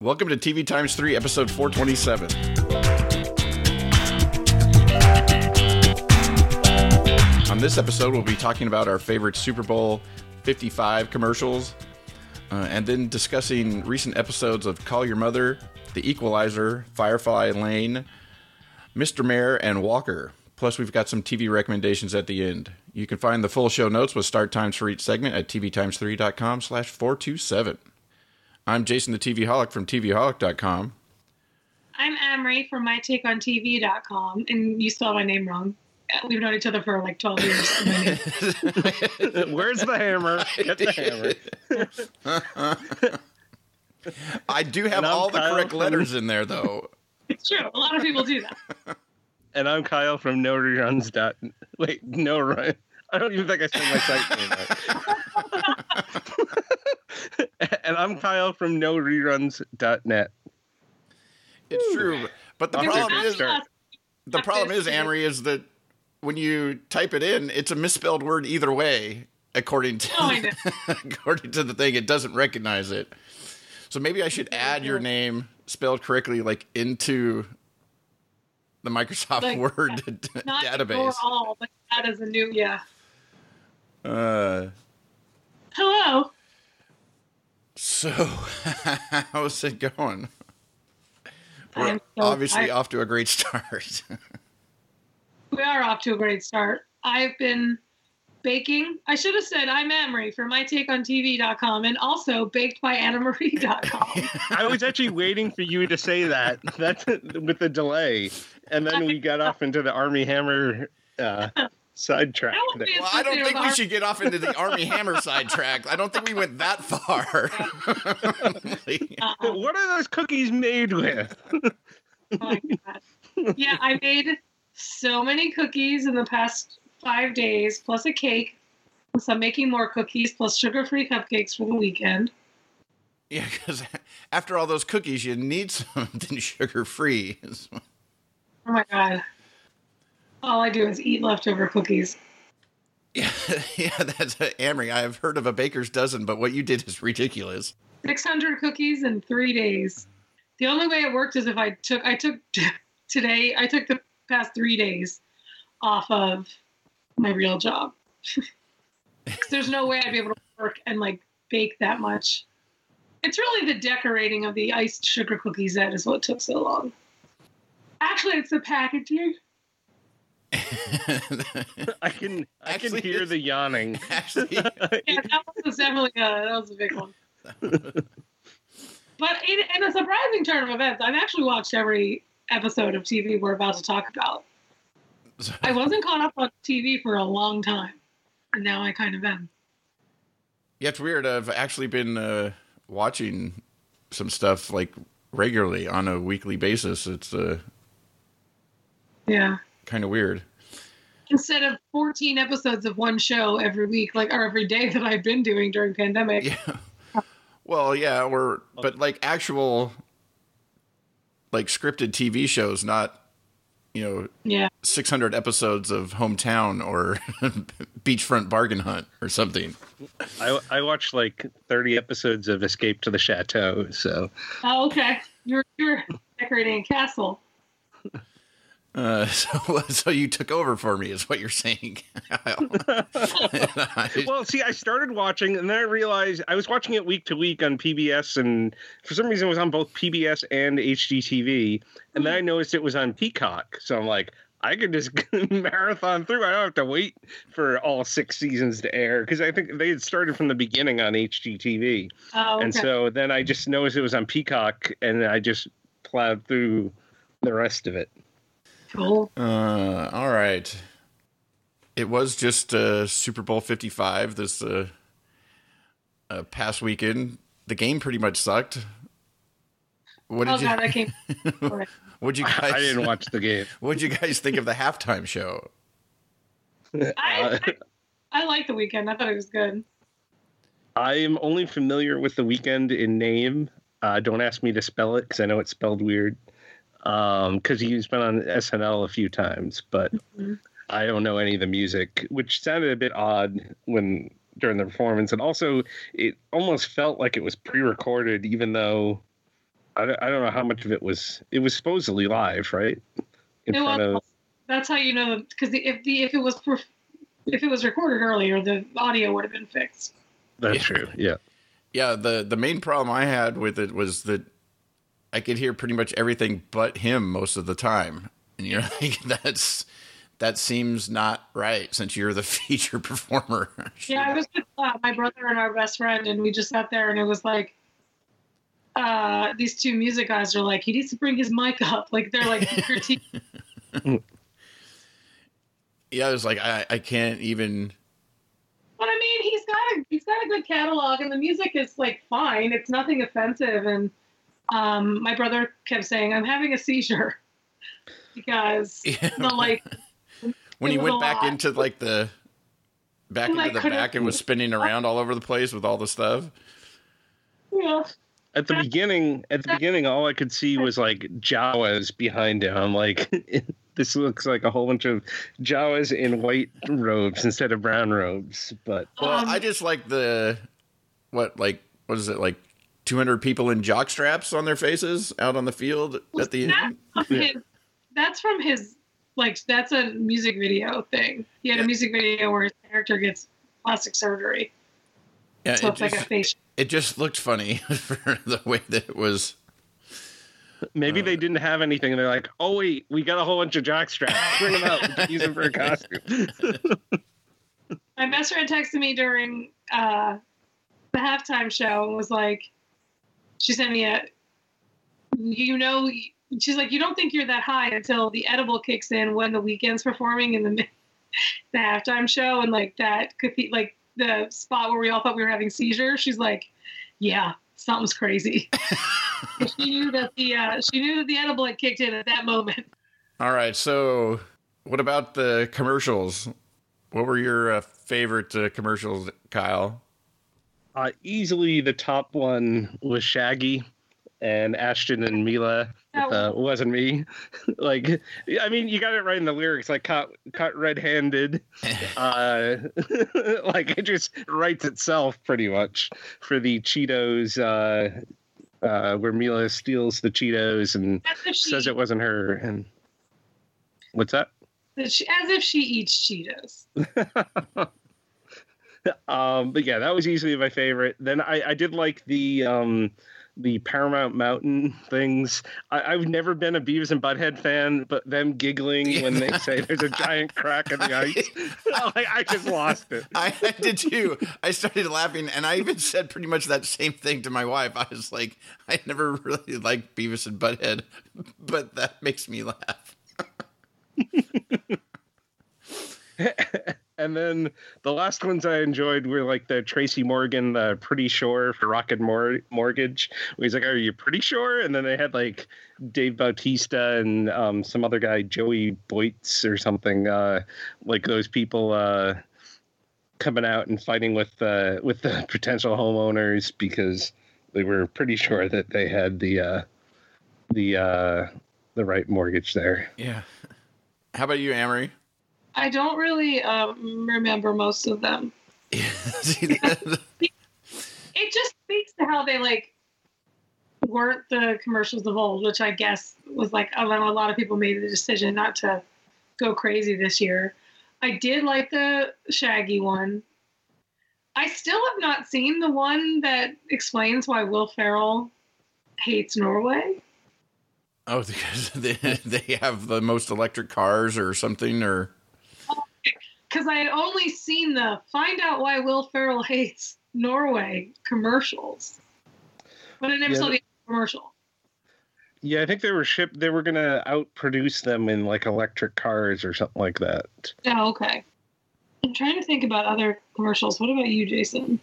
Welcome to TV Times 3, episode 427. On this episode, we'll be talking about our favorite Super Bowl 55 commercials, uh, and then discussing recent episodes of Call Your Mother, The Equalizer, Firefly Lane, Mr. Mayor, and Walker. Plus, we've got some TV recommendations at the end. You can find the full show notes with start times for each segment at tvtimes3.com slash 427. I'm Jason the TVaholic from TVaholic.com. I'm Amrie from MyTakeOnTV.com, and you spelled my name wrong. We've known each other for like 12 years. Where's the hammer? Get the hammer. I do have And I'm all the Kyle correct from- letters in there, though. it's true. A lot of people do that. And I'm Kyle from No Reruns. Dot, wait, No Run. I don't even think I said my site name right. and I'm Kyle from No Reruns.net. It's true, but the Off problem is start. the problem is Amrie is that when you type it in, it's a misspelled word either way. According to Oh, according to the thing, it doesn't recognize it. So maybe I should add your name spelled correctly, like into the Microsoft Like, Word Not database. all, but that is a new, yeah. Uh, Hello. So how's it going? We're so obviously tired. off to a great start. We are off to a great start. I've been baking. I should have said I'm Amrie from MyTakeOnTV.com and also baked by bakedbyannamarie.com. I was actually waiting for you to say that. That's with the delay. And then we got off into the Armie Hammer uh, sidetrack. That would be Well, I don't think we should get off into the Armie Hammer sidetrack. I don't think we went that far. Uh, What are those cookies made with? Oh my God. Yeah, I made so many cookies in the past five days, plus a cake. So I'm making more cookies, plus sugar-free cupcakes for the weekend. yeah, because after all those cookies, you need something sugar free. Oh my god! All I do is eat leftover cookies. Yeah, yeah, that's uh, Amrie. I have heard of a baker's dozen, but what you did is ridiculous. 600 cookies in three days. The only way it worked is if I took I took today I took the past three days off of my real job. There's no way I'd be able to work and like bake that much. It's really the decorating of the iced sugar cookies that is what took so long. Actually, it's the packaging. I can I Actually, can hear the yawning. Actually, Yeah, that was definitely a, that was a big one. but in, in a surprising turn of events, I've actually watched every episode of TV we're about to talk about. I wasn't caught up on TV for a long time, and now I kind of am. yeah, it's weird. I've actually been uh, watching some stuff like regularly on a weekly basis. It's uh, Yeah. Kind of weird. Instead of 14 episodes of one show every week, like or every day that I've been doing during pandemic. Yeah. Uh, well, yeah, or oh. but like actual like scripted TV shows, not you know Yeah. 600 episodes of Hometown or Beachfront Bargain Hunt or something. I I watched like 30 episodes of Escape to the Chateau, so Oh, okay. You're you're decorating a castle. Uh, so, so you took over for me, is what you're saying. I- Well, see, I started watching, and then I realized I was watching it week to week on PBS, and for some reason, it was on both PBS and HGTV. And then I noticed it was on Peacock, so I'm like, I could just marathon through. I don't have to wait for all six seasons to air because I think they had started from the beginning on HGTV, Oh, okay. and so then I just noticed it was on Peacock, and I just plowed through the rest of it. Cool. uh, all right. It was just uh, Super Bowl 55 this uh, uh, past Weeknd. The game pretty much sucked. What did Oh god, I you? came. What'd you guys? I didn't watch the game. What'd you guys think of the halftime show? I, I I like the Weeknd. I thought it was good. I am only familiar with the weekend in name. Uh, don't ask me to spell it because I know it's spelled weird. Because he's been on SNL a few times, but Mhm. I don't know any of the music, which sounded a bit odd when during the performance, and also it almost felt like it was pre-recorded, even though I, don't- I don't know how much of it was. It was supposedly live, right? In It front of That's how you know because if the if it was if it was recorded earlier, the audio would have been fixed. that's Yeah. true. Yeah. Yeah, the the main problem I had with it was that I could hear pretty much everything but him most of the time, and you're like, that's that seems not right since you're the feature performer. Yeah, I was with uh, my brother and our best friend, and we just sat there, and it was like, uh, these two music guys are like, he needs to bring his mic up. Like they're like critiquing. yeah, I was like, I, I can't even. But I mean, he's got a he's got a good catalog, and the music is like fine. It's nothing offensive. And um, my brother kept saying, "I'm having a seizure," because the like when it he went back lot. into like the back And I into the back and was spinning around all over the place with all the stuff. yeah. At the beginning, at the beginning, all I could see was like Jawas behind him. I'm like, this looks like a whole bunch of Jawas in white robes instead of brown robes. But Well, Um, I just like the what like what is it like 200 people in jock straps on their faces out on the field at the That's end. from his, that's from his like that's a music video thing. He had Yeah. a music video where his character gets plastic surgery, Yeah, so it it's like a just, face. it just looked funny for the way that it was. maybe they didn't have anything. And they're like, oh wait, we got a whole bunch of jock straps. Bring them out. We can use them for a costume. My best friend texted me during uh, the halftime show and was like, she sent me a, you know, she's like, you don't think you're that high until the edible kicks in when the Weeknd's performing in the the halftime show and like that could be like the spot where we all thought we were having seizures. She's like, yeah, something's crazy. she knew that the uh, she knew that the edible had kicked in at that moment. All right, so what about the commercials? What were your uh, favorite uh, commercials, Kyle? Uh, easily the top one was Shaggy and Ashton and Mila. That Uh, wasn't me. like, I mean, you got it right in the lyrics. Like, caught caught red-handed. Uh, like it just writes itself pretty much for the Cheetos. Uh, uh, where Mila steals the Cheetos and she, says it wasn't her. And what's that? that she- as if she eats Cheetos. um, but yeah, that was easily my favorite. Then I, I did like the um, the Paramount Mountain things. I, I've never been a Beavis and Butthead fan, but them giggling when they say there's a giant crack in the ice, like, I just lost it. I, I did too. I started laughing, and I even said pretty much that same thing to my wife. I was like, I never really liked Beavis and Butthead, but that makes me laugh. And then the last ones I enjoyed were like the Tracy Morgan, the Pretty Sure for Rocket Mor- Mortgage. He's like, "Are you pretty sure?" And then they had like Dave Bautista and um, some other guy, Joey Boyts or something, uh, like those people uh, coming out and fighting with uh, with the potential homeowners because they were pretty sure that they had the uh, the uh, the right mortgage there. Yeah. How about you, Amrie? I don't really um, remember most of them. It just speaks to how they like weren't the commercials of old, which I guess was like I know a lot of people made the decision not to go crazy this year. I did like the Shaggy one. I still have not seen the one that explains why Will Ferrell hates Norway. oh, because they, they have the most electric cars or something, or Because I had only seen the find out why Will Ferrell hates Norway commercials. But I never Yeah, saw the- the commercial. Yeah, I think they were shipped. They were gonna outproduce them in like electric cars or something like that. Oh, okay. I'm trying to think about other commercials. What about you, Jason?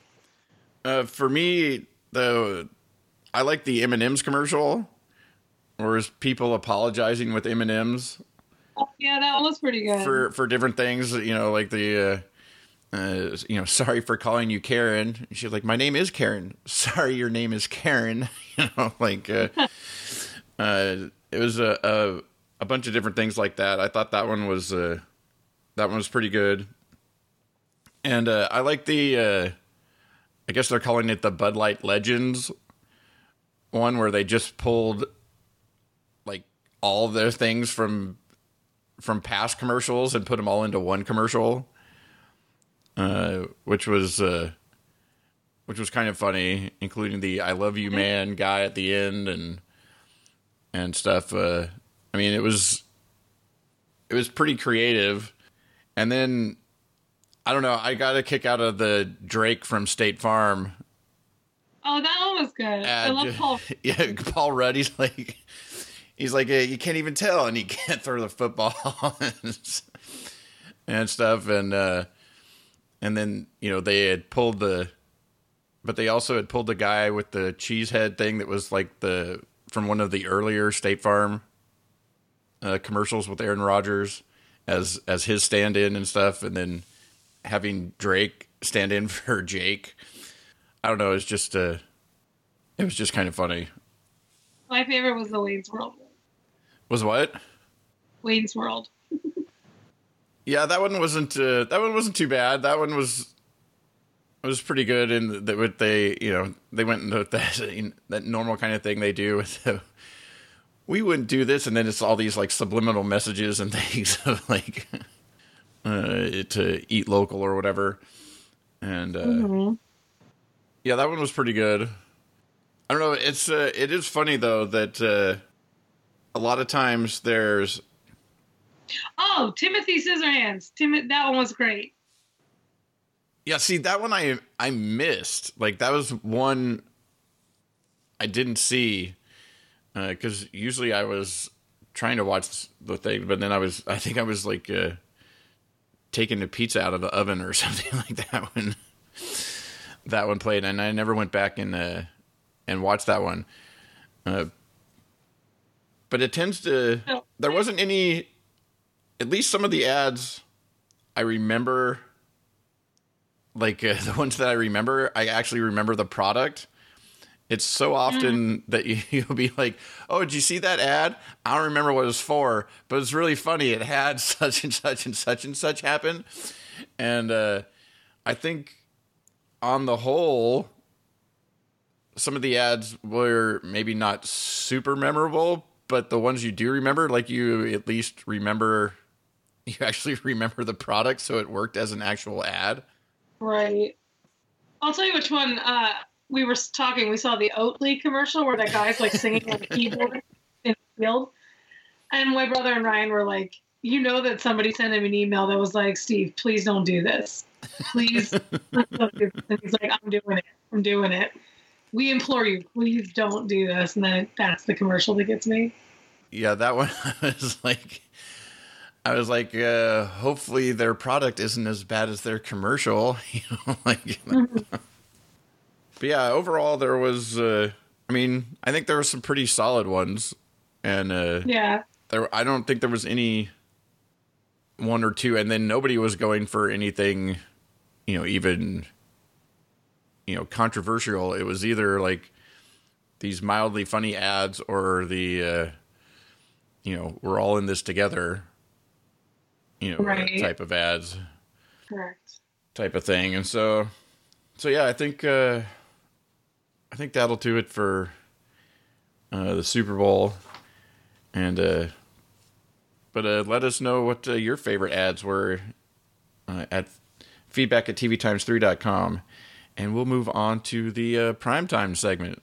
uh, for me, the I like the M and M's commercial, or is people apologizing with M and M's yeah, that was pretty good. for for different things. You know, like the. Uh, uh, you know, sorry for calling you Karen. She's like, my name is Karen. Sorry, your name is Karen. You know, like, uh, uh, it was a, a a bunch of different things like that. I thought that one was uh, that one was pretty good, and uh, I like the. Uh, I guess they're calling it the Bud Light Legends, one where they just pulled like all their things from from past commercials and put them all into one commercial, uh, which was uh, which was kind of funny, including the "I love you, man" guy at the end and and stuff. Uh, I mean, it was it was pretty creative, and then I don't know. I got a kick out of the Drake from State Farm. Oh, that one was good. I love Paul. Yeah, Paul Rudd. He's like, he's like, uh, you can't even tell, and he can't throw the football and stuff, and uh, and then you know they had pulled the, but they also had pulled the guy with the cheese head thing that was like the from one of the earlier State Farm uh, commercials with Aaron Rodgers as as his stand-in and stuff, and then having Drake stand in for Jake. I don't know. It's just uh, it was just kind of funny. My favorite was the Wayne's World. Was what? Wayne's World. Yeah, that one wasn't. Uh, that one wasn't too bad. That one was was pretty good. And that what they, you know, they went into that that normal kind of thing they do with. The, we wouldn't do this, and then it's all these like subliminal messages and things of like uh, to eat local or whatever. And uh, Mhm. yeah, that one was pretty good. I don't know. It's uh, it is funny though that uh, a lot of times there's Oh, Timothy Scissorhands. Tim- that one was great. Yeah, see that one I I missed. Like that was one I didn't see because usually I was trying to watch the thing, but then I was I think I was like uh, taking the pizza out of the oven or something like that when that one played, and I never went back and uh, and watched that one. Uh, but it tends to. There wasn't any. At least some of the ads, I remember. Like uh, the ones that I remember, I actually remember the product. It's so often that you, you'll be like, "Oh, did you see that ad? I don't remember what it was for, but it's really funny. It had such and such and such and such happen." And uh, I think, on the whole, some of the ads were maybe not super memorable, but the ones you do remember, like you at least remember, you actually remember the product, so it worked as an actual ad. Right. I'll tell you which one. Uh, we were talking. We saw the Oatly commercial where that guy's like singing on the keyboard in the field, and my brother and Ryan were like, "You know that somebody sent him an email that was like, Steve, please don't do this. Please, don't do this." And he's like, "I'm doing it. I'm doing it. We implore you, please don't do this." And then that's the commercial that gets me. Yeah, that one I was like, I was like, uh, hopefully their product isn't as bad as their commercial, you know, like. but yeah, overall there was. Uh, I mean, I think there were some pretty solid ones, and uh, Yeah. there I don't think there was any one or two and then nobody was going for anything you know even you know controversial. It was either like these mildly funny ads or the uh you know we're all in this together you know Right. type of ads. Correct. type of thing. And so so yeah i think uh i think that'll do it for uh the super bowl. And uh but uh let us know what uh, your favorite ads were uh, at feedback at tvtimes3.com and we'll move on to the uh primetime segment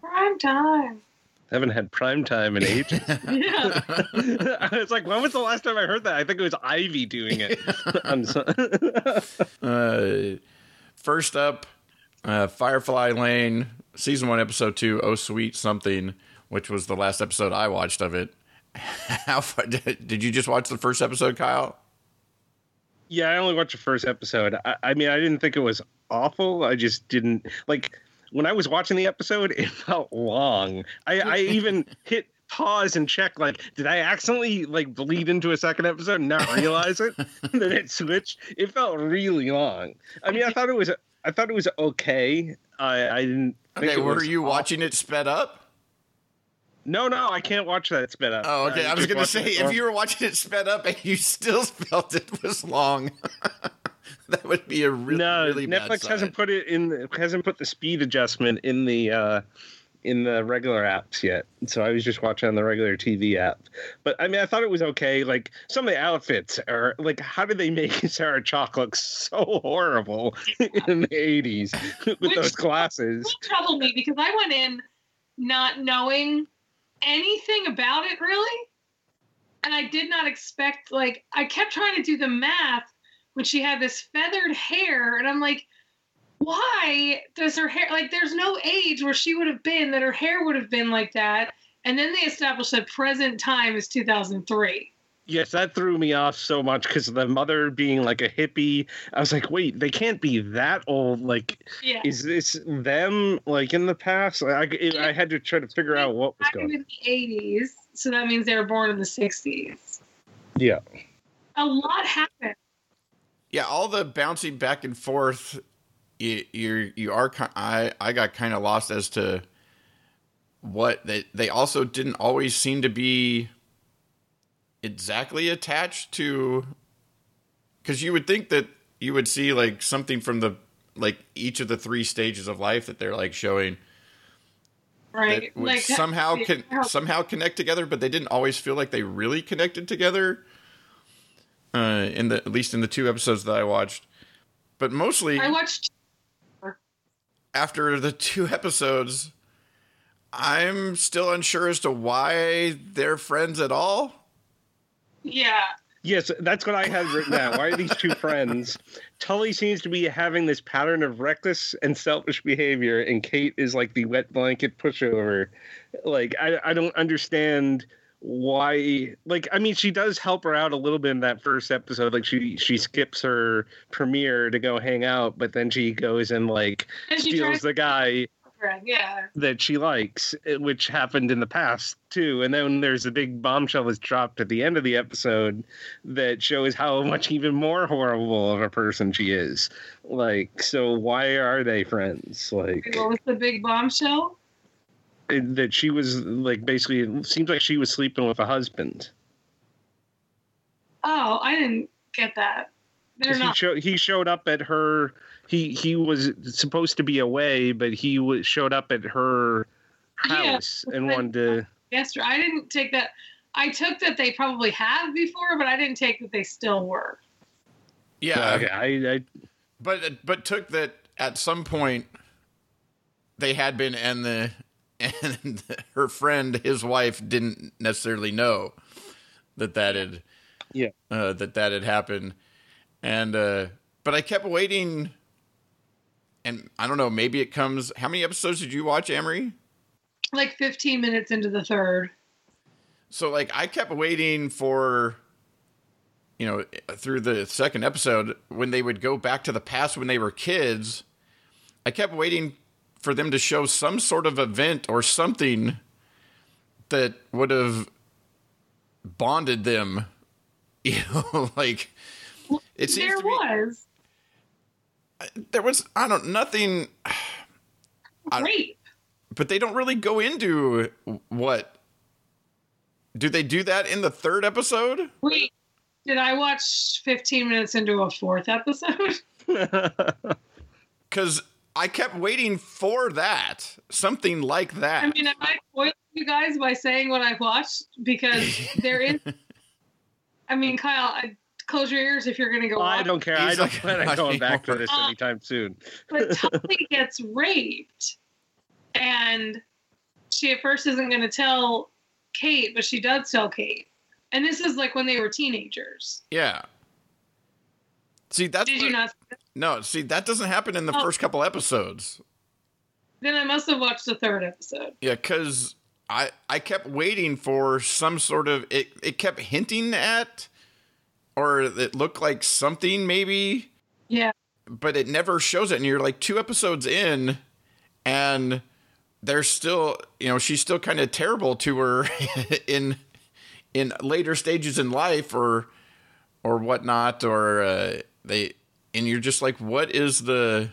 Prime time. haven't had prime time in ages. Yeah. I was like, when was the last time I heard that? I think it was Ivy doing it. I'm so- Uh, first up, uh, Firefly Lane, season one, episode two, Oh Sweet Something, which was the last episode I watched of it. How far, did, did you just watch the first episode, Kyle? yeah, I only watched the first episode. I, I mean, I didn't think it was awful. I just didn't like when I was watching the episode. It felt long. I, I even hit pause and check. Like, did I accidentally like bleed into a second episode and not realize it? and then it switched. It felt really long. I mean, I thought it was. I thought it was okay. I, I didn't. think Okay, were you awful. watching it sped up? No, no, I can't watch that sped up. Oh, okay. I was going to say, if you were watching it sped up and you still felt it was long, that would be a really, no, really bad Netflix sign. hasn't put it in. Hasn't put the speed adjustment in the uh, in the regular apps yet, so I was just watching on the regular TV app. But I mean, I thought it was okay. Like some of the outfits are like, how did they make Sarah Chalke look so horrible in the '80s with Which- those glasses? It troubled me because I went in not knowing anything about it really. And I did not expect, like, I kept trying to do the math when she had this feathered hair. And I'm like, why does her hair, like, there's no age where she would have been that her hair would have been like that. And then they established that present time is 2003. Yes, that threw me off so much because the mother being like a hippie. I was like, wait, they can't be that old. Like, Yeah. is this them like in the past? I, I had to try to figure out what was going. in the 80s. So that means they were born in the 60s. Yeah, A lot happened. Yeah, all the bouncing back and forth. You you you are. I I got kind of lost as to what they they also didn't always seem to be exactly attached to. Because you would think that you would see like something from the like each of the three stages of life that they're like showing Right. would somehow can somehow connect together, but they didn't always feel like they really connected together. Uh, in the at least in the two episodes that I watched, but mostly I watched after the two episodes, I'm still unsure as to why they're friends at all. Yeah. yes, that's what I had written down. Why are these two friends? Tully seems to be having this pattern of reckless and selfish behavior, and Kate is like the wet blanket pushover. Like, I, I don't understand why like i mean she does help her out a little bit in that first episode like she she skips her premiere to go hang out but then she goes and like And steals the guy yeah. that she likes eh, which happened in the past too and then there's a big bombshell that's dropped at the end of the episode that shows how much even more horrible of a person she is like so why are they friends like What was the big bombshell? That she was like basically it seems like she was sleeping with a husband Oh, I didn't get that. They're 'Cause he, show, he showed up at her. He he was supposed to be away, but he was, showed up at her Yeah, house and but- wanted to. Yesterday, I didn't take that. I took that they probably have before, but I didn't take that they still were. Yeah, okay, I, I but but took that at some point they had been, and the and her friend, his wife, didn't necessarily know that that had Yeah. uh, that that had happened, and uh, but I kept waiting, and I don't know, maybe it comes. How many episodes did you watch, Amrie? Like 15 minutes into the third. So like I kept waiting for you know through the second episode when they would go back to the past when they were kids. I kept waiting for them to show some sort of event or something that would have bonded them. You know, like it seems there to be was there was I don't nothing I- rape. but they don't really go into what do they do that in the third episode? Wait, did I watch 15 minutes into a fourth episode? because I kept waiting for that, something like that. I mean, am I spoiling you guys by saying what I've watched? Because there is. I mean, Kyle, I, close your ears if you're going to go. I watch. don't care. I don't like, plan on "Not going back to anymore." this uh, anytime soon. But Tully gets raped, and she at first isn't going to tell Kate, but she does tell Kate. And this is like when they were teenagers. yeah. See, that's Did you not? No. See, that doesn't happen in the Oh. first couple episodes. Then I must have watched the third episode. Yeah, because I I kept waiting for some sort of it. It kept hinting at, or it looked like something maybe, Yeah. but it never shows it. And you're like two episodes in, and there's still you know she's still kind of terrible to her in in later stages in life or or whatnot or uh, they and you're just like what is the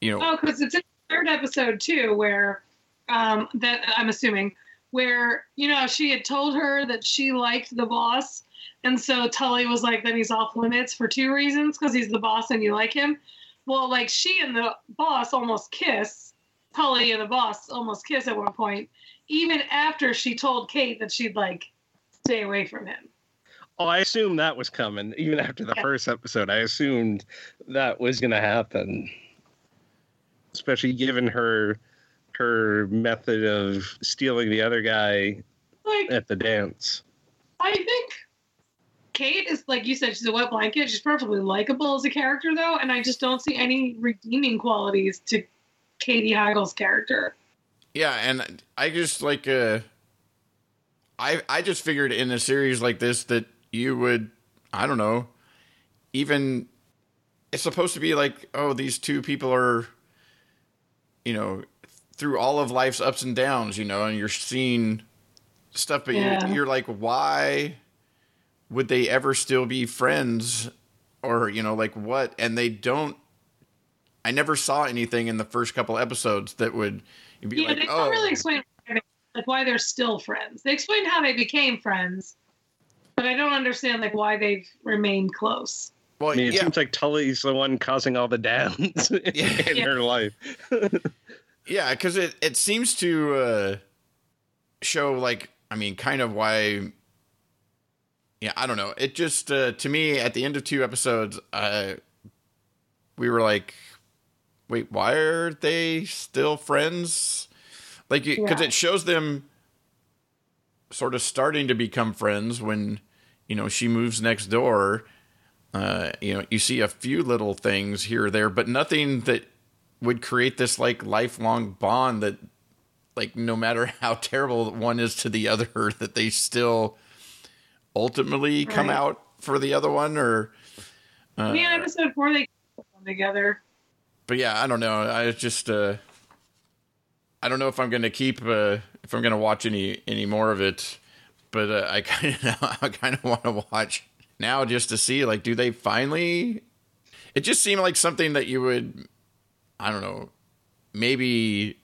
you know Oh, because it's in the third episode too, where um, that I'm assuming, where you know she had told her that she liked the boss, and so Tully was like, "Then he's off limits for two reasons, because he's the boss and you like him." Well, like she and the boss almost kiss, Tully and the boss almost kiss at one point, even after she told Kate that she'd like stay away from him. Oh, I assumed that was coming. Even after the Yeah. first episode, I assumed that was going to happen. Especially given her her method of stealing the other guy Like at the dance. I think Kate is like you said, she's a wet blanket. She's perfectly likable as a character though, and I just don't see any redeeming qualities to Katie Heigl's character. Yeah, and I just like uh I I just figured in a series like this that you would I don't know, even it's supposed to be like, oh, these two people are you know, through all of life's ups and downs, you know, and you're seeing stuff but Yeah. you're, you're like why would they ever still be friends or you know like what and they don't I never saw anything in the first couple episodes that would be yeah, like, they oh, don't really explain like why they're still friends. They explain how they became friends, but I don't understand like why they've remained close. well, I mean, it yeah, seems like Tully's the one causing all the downs in Yeah. her life. yeah, because it it seems to uh, show like, I mean, kind of why. Yeah, I don't know. It just uh, to me at the end of two episodes, uh, we were like, wait, why are they still friends? Like, because Yeah. it shows them sort of starting to become friends when you know she moves next door. Uh, you know, you see a few little things here or there, but nothing that would create this like lifelong bond that, like, no matter how terrible one is to the other, that they still ultimately come out for the other one. Or, uh, in episode four they come together. but yeah, I don't know. I just, uh, I don't know if I'm going to keep, uh, if I'm going to watch any any more of it. But uh, I kind of, I kind of want to watch now just to see, like, do they finally? It just seemed like something that you would, I don't know, maybe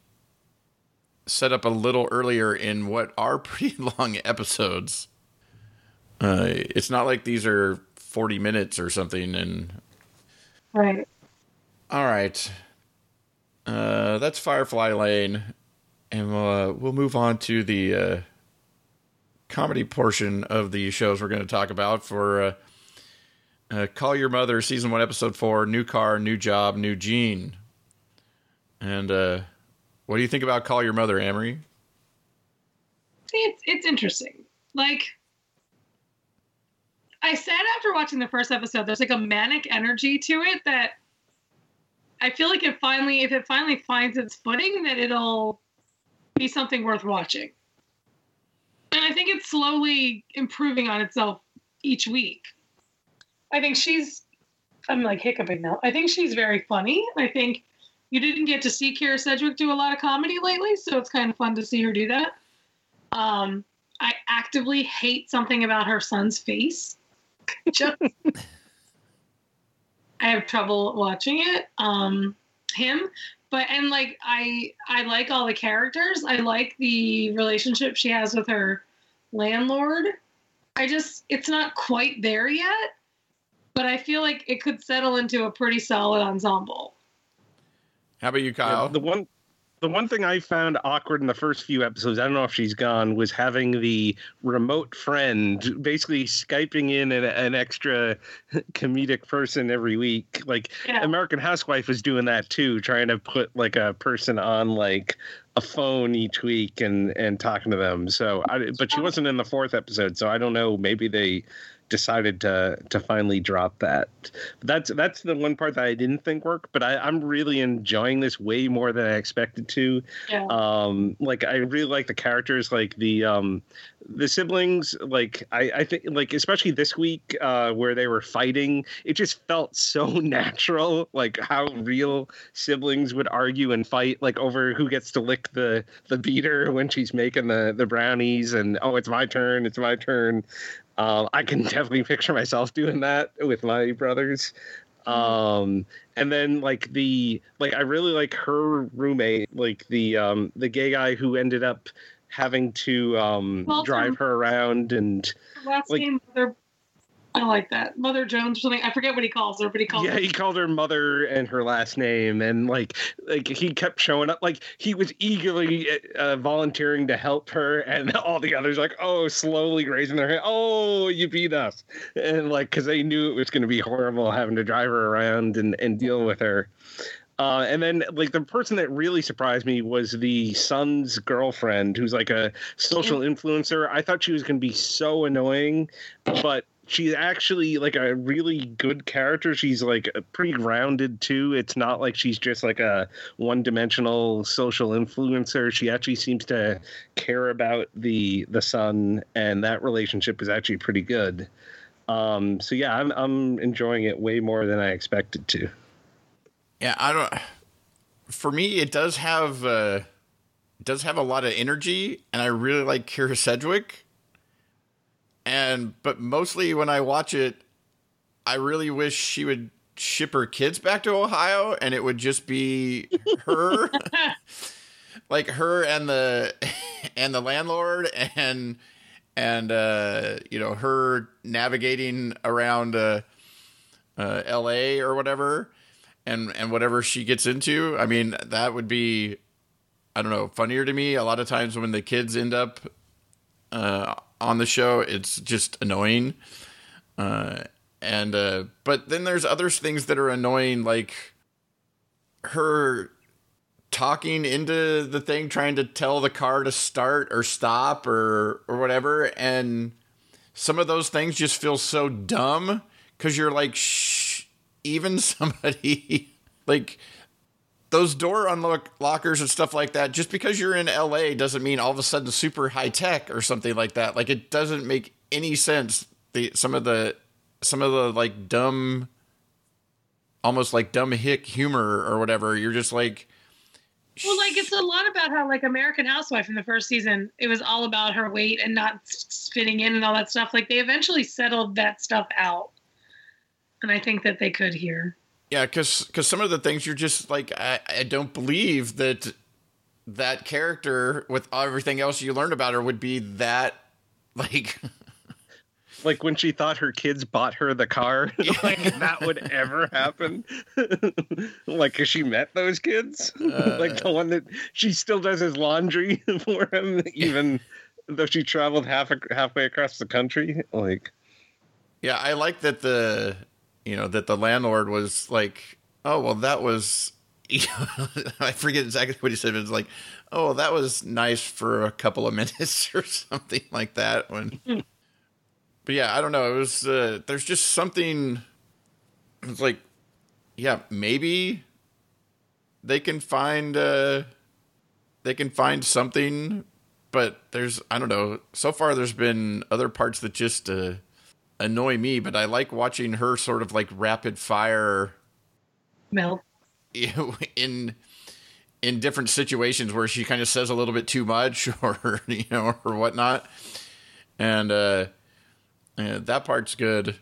set up a little earlier in what are pretty long episodes. Uh, it's not like these are 40 minutes or something, and Right. all right. Uh, that's Firefly Lane, and we'll uh, we'll move on to the uh, comedy portion of the shows we're going to talk about for uh, uh, Call Your Mother, season one, episode four, new car, new job, new gene. And uh, what do you think about Call Your Mother, Amrie? it's it's interesting. Like I said after watching the first episode, there's like a manic energy to it that I feel like it finally, if it finally finds its footing, that it'll be something worth watching. And I think it's slowly improving on itself each week. I think she's, I'm like hiccuping now. I think she's very funny. I think you didn't get to see Kyra Sedgwick do a lot of comedy lately, so it's kind of fun to see her do that. Um, I actively hate something about her son's face. Just, I have trouble watching it. Um, him, but and like I, I like all the characters. I like the relationship she has with her landlord. I just, it's not quite there yet, but I feel like it could settle into a pretty solid ensemble. How about you, Kyle? The one the one thing I found awkward in the first few episodes, I don't know if she's gone, was having the remote friend basically Skyping in an, an extra comedic person every week. Like Yeah. American Housewife was doing that too, trying to put like a person on like a phone each week and and talking to them. So, I, but she wasn't in the fourth episode, so I don't know. Maybe they decided to to finally drop that. That's that's the one part that I didn't think worked, but I, I'm really enjoying this way more than I expected to. Yeah. Um, like I really like the characters, like the um, the siblings. Like I, I think, like especially this week uh, where they were fighting, it just felt so natural. Like how real siblings would argue and fight, like over who gets to lick the the beater when she's making the the brownies, and oh, it's my turn, it's my turn. Um, I can definitely picture myself doing that with my brothers. Um, and then like the like I really like her roommate, like the um the gay guy who ended up having to um drive her around and last like- name Mother I like that. Mother Jones or something. I forget what he calls her, but he calls yeah, her. he called her mother and her last name, and like, like he kept showing up. Like he was eagerly uh, volunteering to help her, and all the others like, oh, slowly raising their hand. Oh, you beat us, and like because they knew it was going to be horrible having to drive her around and and deal with her. Uh, and then, like the person that really surprised me was the son's girlfriend, who's like a social influencer. I thought she was going to be so annoying, but she's actually like a really good character. She's like pretty grounded too. It's not like she's just like a one-dimensional social influencer. She actually seems to care about the the son, and that relationship is actually pretty good. Um, so yeah, I'm I'm enjoying it way more than I expected to. Yeah, I don't. For me, it does have uh, does have a lot of energy, and I really like Kyra Sedgwick. And but mostly when I watch it, I really wish she would ship her kids back to Ohio, and it would just be her, like her and the and the landlord, and and uh, you know her navigating around uh, uh, L.A. or whatever and and whatever she gets into. I mean, that would be I don't know, funnier to me. A lot of times when the kids end up uh, on the show, it's just annoying. Uh, and uh, but then there's other things that are annoying, like her talking into the thing, trying to tell the car to start or stop or or whatever, and some of those things just feel so dumb because you're like, shh, even somebody like those door unlock lockers and stuff like that. Just because you're in LA doesn't mean all of a sudden super high tech or something like that. Like it doesn't make any sense. The some of the some of the like dumb, almost like dumb hick humor or whatever. You're just like. Well, like it's a lot about how like American Housewife in the first season, it was all about her weight and not fitting in and all that stuff. Like they eventually settled that stuff out, and I think that they could here. Yeah, because because some of the things you're just like I, I don't believe that that character with everything else you learned about her would be that like like when she thought her kids bought her the car like that would ever happen? Like cause she met those kids? Uh, like the one that she still does his laundry for him even though she traveled half halfway across the country like yeah i like that the you know that the landlord was like oh well that was I forget exactly what he said, but it's like, oh, that was nice for a couple of minutes or something like that. When but yeah, I don't know. It was uh, there's just something. It's like, yeah, maybe they can find uh, they can find something, but there's I don't know. So far, there's been other parts that just uh, annoy me, but I like watching her sort of like rapid fire melt. in in different situations where she kind of says a little bit too much or you know or whatnot, and uh yeah, that part's good,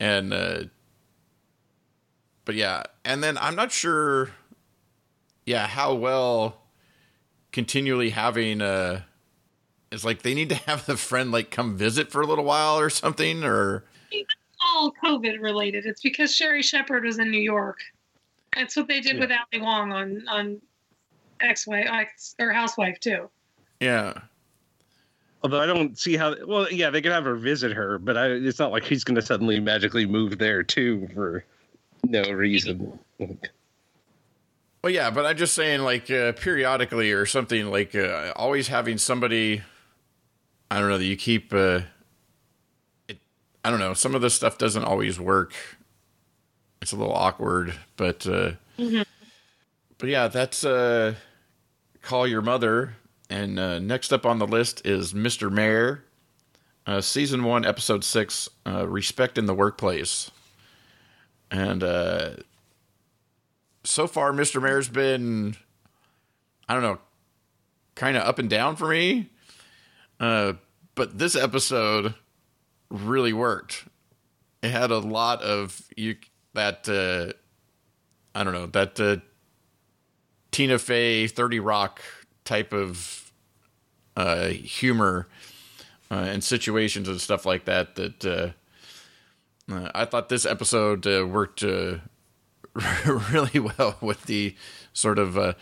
and uh, but yeah, and then I'm not sure, yeah, how well continually having uh it's like they need to have the friend like come visit for a little while or something, or all COVID related. It's because Sherri Shepherd was in New York. That's what they did yeah. with Ali Wong on on X Wife or Housewife too. Yeah. Although I don't see how. Well, yeah, they could have her visit her, but I, it's not like he's going to suddenly magically move there too for no reason. well, yeah, but I'm just saying, like uh, periodically or something, like uh, always having somebody. I don't know that you keep. Uh, it, I don't know. Some of this stuff doesn't always work. It's a little awkward, but. Uh, mm-hmm. But yeah, that's uh, call your mother and uh, next up on the list is Mr. Mayor, uh, season one, episode six, uh, Respect in the Workplace. And uh, so far, Mr. Mayor's been, I don't know, kind of up and down for me. Uh, but this episode really worked. It had a lot of you that uh, I don't know that Tina Fey, Thirty Rock type of uh, humor uh, and situations and stuff like that that uh, Uh, I thought this episode uh, worked uh, really well with the sort of uh,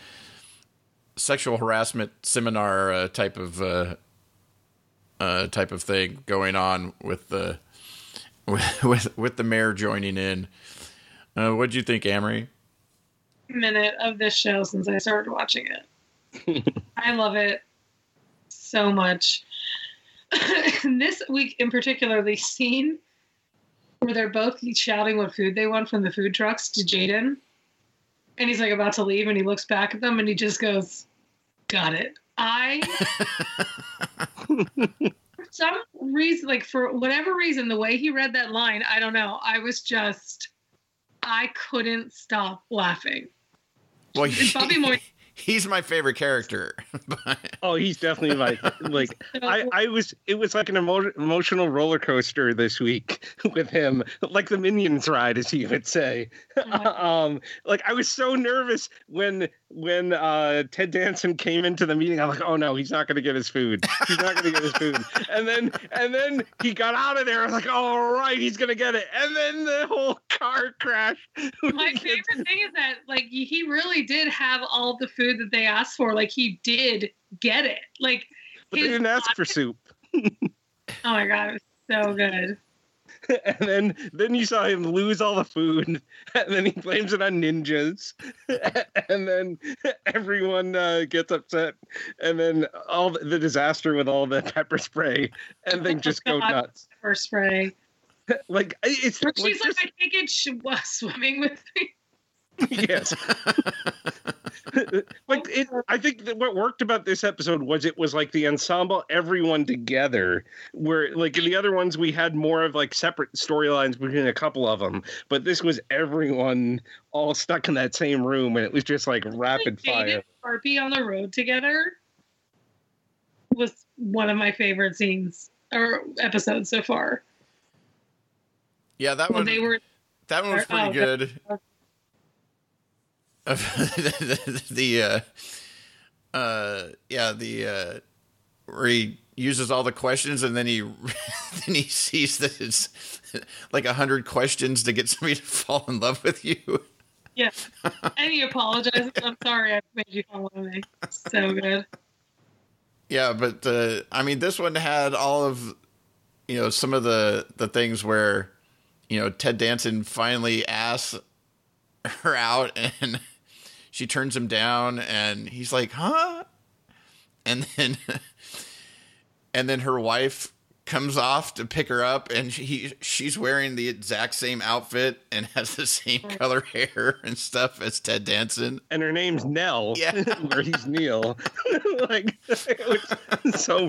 sexual harassment seminar uh, type of uh, type of thing going on with the with with, with the mayor joining in. Uh, what do you think, Amrie? minute of this show since I started watching it. I love it so much. this week in particular, the scene where they're both shouting what food they want from the food trucks to Jayden. And he's like about to leave and he looks back at them and he just goes, Got it. I for some reason, like for whatever reason, the way he read that line, I don't know. I was just I couldn't stop laughing. Well, And Bobby Moynihan he's my favorite character. Oh, he's definitely like like I, I was it was like an emo- emotional roller coaster this week with him, like the Minions ride, as you would say. um, like I was so nervous when when uh, Ted Danson came into the meeting. I'm like, oh no, he's not going to get his food. He's not going to get his food. And then and then he got out of there. I was like, all right, he's going to get it. And then the whole car crash. My favorite thing is that like he really did have all the food that they asked for. Like he did get it. Like But they didn't ask for soup. Oh my god, it was so good. and then then you saw him lose all the food and then he blames it on ninjas and then everyone uh, gets upset and then all the, the disaster with all the pepper spray and then just go nuts First spray. like it's like she's like, just- I think it was swimming with me. yes like it i think that what worked about this episode was it was like the ensemble everyone together where like in the other ones we had more of like separate storylines between a couple of them but this was everyone all stuck in that same room and it was just like rapid Like, fire and Arpi on the road together was one of my favorite scenes or episodes so far. yeah, that When one they were that one was pretty Oh, good. the uh, uh, yeah, the uh, where he uses all the questions and then he then he sees that it's like a hundred questions to get somebody to fall in love with you. yeah, and he apologizes. I'm sorry, I made you fall in love with me. So good. Yeah, but uh, I mean, this one had all of you know some of the the things where you know Ted Danson finally asks her out and she turns him down and he's like, "Huh?" And then and then her wife comes off to pick her up and she she's wearing the exact same outfit and has the same color hair and stuff as Ted Danson. and her name's nell Yeah. where he's neil like it was so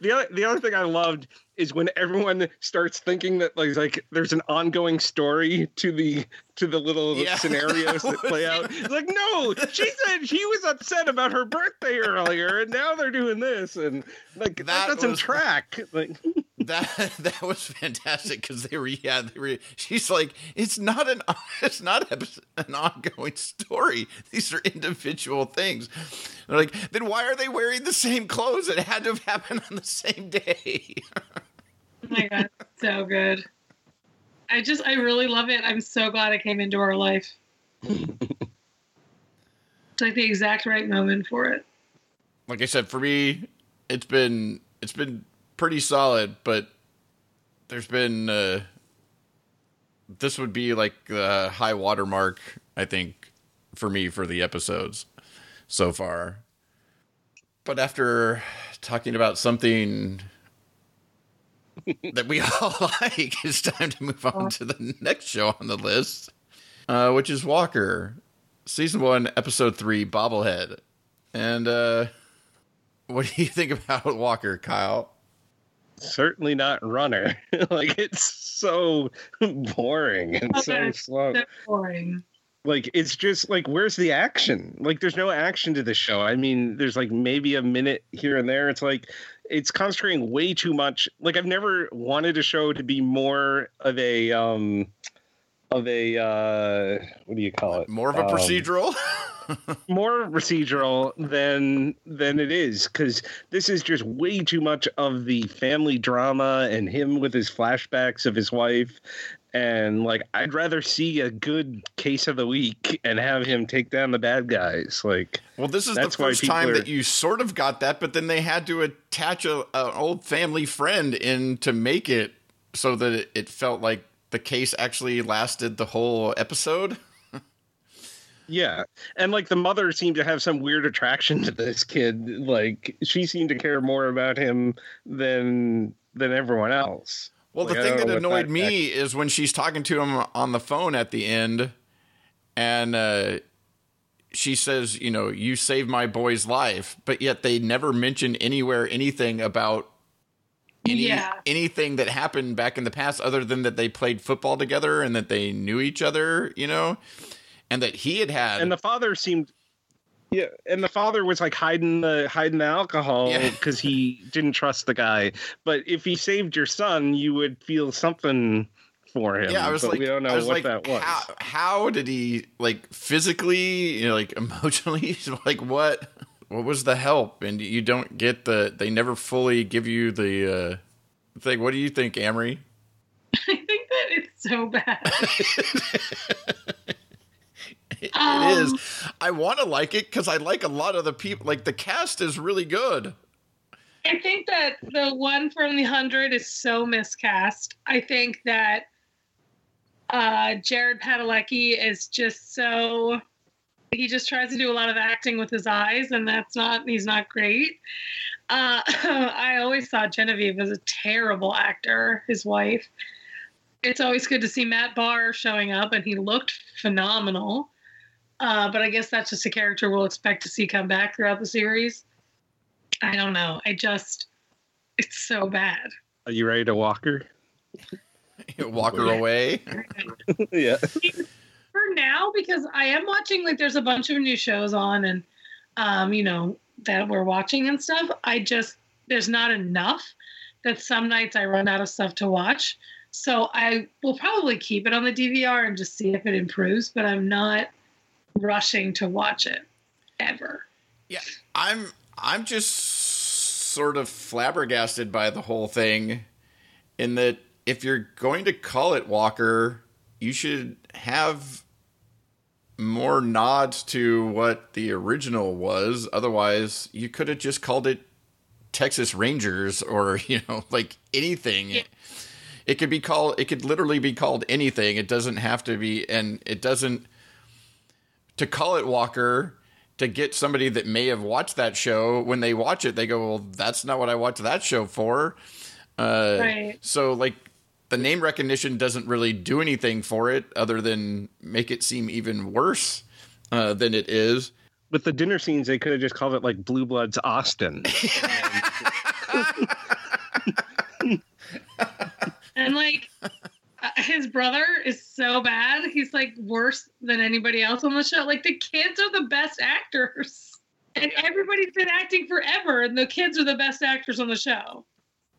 the other the other thing i loved is when everyone starts thinking that like like there's an ongoing story to the to the little Yeah. scenarios that play out. It's like, no, she said she was upset about her birthday earlier, and now they're doing this, and like that, That doesn't was- track. Like, That that was fantastic because they were yeah they were she's like it's not an it's not an ongoing story these are individual things they're like then why are they wearing the same clothes it had to have happened on the same day Oh my god, so good. I just, I really love it. I'm so glad it came into our life. it's like the exact right moment for it. like I said for me it's been it's been pretty solid but there's been uh, this would be like the high watermark I think for me for the episodes so far. But after talking about something that we all like, it's time to move on to the next show on the list, uh, which is Walker, season one, episode three, Bobblehead. And uh, what do you think about Walker, Kyle? certainly not runner. like, it's so boring and so slow. So boring. like it's just like where's the action like there's no action to the show i mean there's like maybe a minute here and there it's like it's concentrating way too much like i've never wanted a show to be more of a um of a uh, what do you call it? More of a Um, procedural. more procedural than than it is because this is just way too much of the family drama and him with his flashbacks of his wife and like i'd rather see a good case of the week and have him take down the bad guys like well, this is the first time are- that you sort of got that, but then they had to attach a, an old family friend in to make it so that it, it felt like the case actually lasted the whole episode. yeah and like the mother seemed to have some weird attraction to this kid like she seemed to care more about him than than everyone else Well, Like, the thing don't that know what annoyed me is when she's talking to him on the phone at the end, and uh, she says, "You know, you saved my boy's life," but yet they never mention anywhere anything about any, Yeah. anything that happened back in the past, other than that they played football together and that they knew each other. You know, and that he had had. and the father seemed yeah and the father was like hiding the hiding the alcohol Yeah. because he didn't trust the guy but if he saved your son you would feel something for him yeah, I was but like, we don't know I was what like, that was How, how did he like physically, you know, like emotionally, like what? What was the help? And you don't get the. They never fully give you the uh, thing. What do you think, Amrie? I think that it's so bad. It Um, is. I want to like it because I like a lot of the people. Like the cast is really good. I think that the one from the hundred is so miscast. I think that uh, Jared Padalecki is just so he just tries to do a lot of acting with his eyes, and that's not he's not great. Uh, I always thought Genevieve was a terrible actor. His wife. It's always good to see Matt Barr showing up, and he looked phenomenal. Uh, but I guess that's just a character we'll expect to see come back throughout the series. I don't know. I just, it's so bad. are you ready to walk her Walk her away. yeah For now, because I am watching, like, there's a bunch of new shows on and, um, you know, that we're watching and stuff. I just, there's not enough that some nights I run out of stuff to watch. So I will probably keep it on the DVR and just see if it improves, but I'm not rushing to watch it ever. Yeah, I'm I'm just sort of flabbergasted by the whole thing in that if you're going to call it Walker, you should have more nods to what the original was. Otherwise, you could have just called it Texas Rangers or, you know, like anything. Yeah. It could be called it could literally be called anything. It doesn't have to be and it doesn't to call it Walker to get somebody that may have watched that show. When they watch it they go well that's not what i watched that show for. Uh, Right. so like the name recognition doesn't really do anything for it other than make it seem even worse uh, than it is. With the dinner scenes they could have just called it like blue bloods austin. And like his brother is so bad. He's like worse than anybody else on the show. Like the kids are the best actors. And everybody's been acting forever and the kids are the best actors on the show.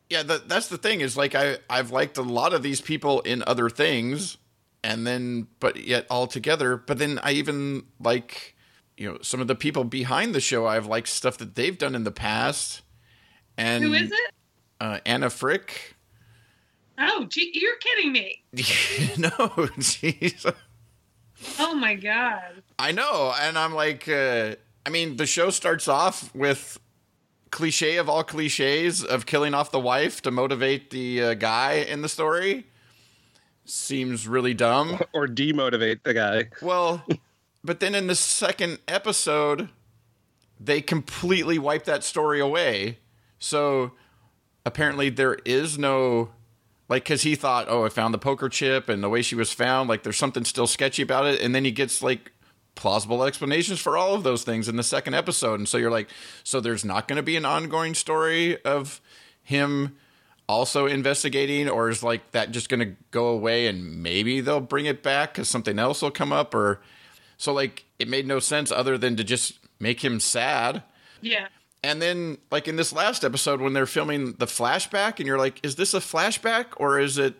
yeah that, that's the thing is like I, i've liked a lot of these people in other things and then but yet all together but then i even like you know some of the people behind the show i've liked stuff that they've done in the past and Who is it? uh, Anna Fricke Oh, gee, you're kidding me. no jeez Oh my god. I know, and I'm like, uh, I mean, the show starts off with cliche of all cliches of killing off the wife to motivate the uh, guy in the story. Seems really dumb. or demotivate the guy Well, but then in the second episode, they completely wipe that story away. So apparently there is no like because he thought, oh, I found the poker chip and the way she was found, like there's something still sketchy about it, and then he gets like plausible explanations for all of those things in the second episode, and so you're like, so there's not going to be an ongoing story of him also investigating, or is like that just going to go away and maybe they'll bring it back because something else will come up, or so like it made no sense other than to just make him sad. Yeah. And then, like in this last episode, when they're filming the flashback, and you're like, is this a flashback or is it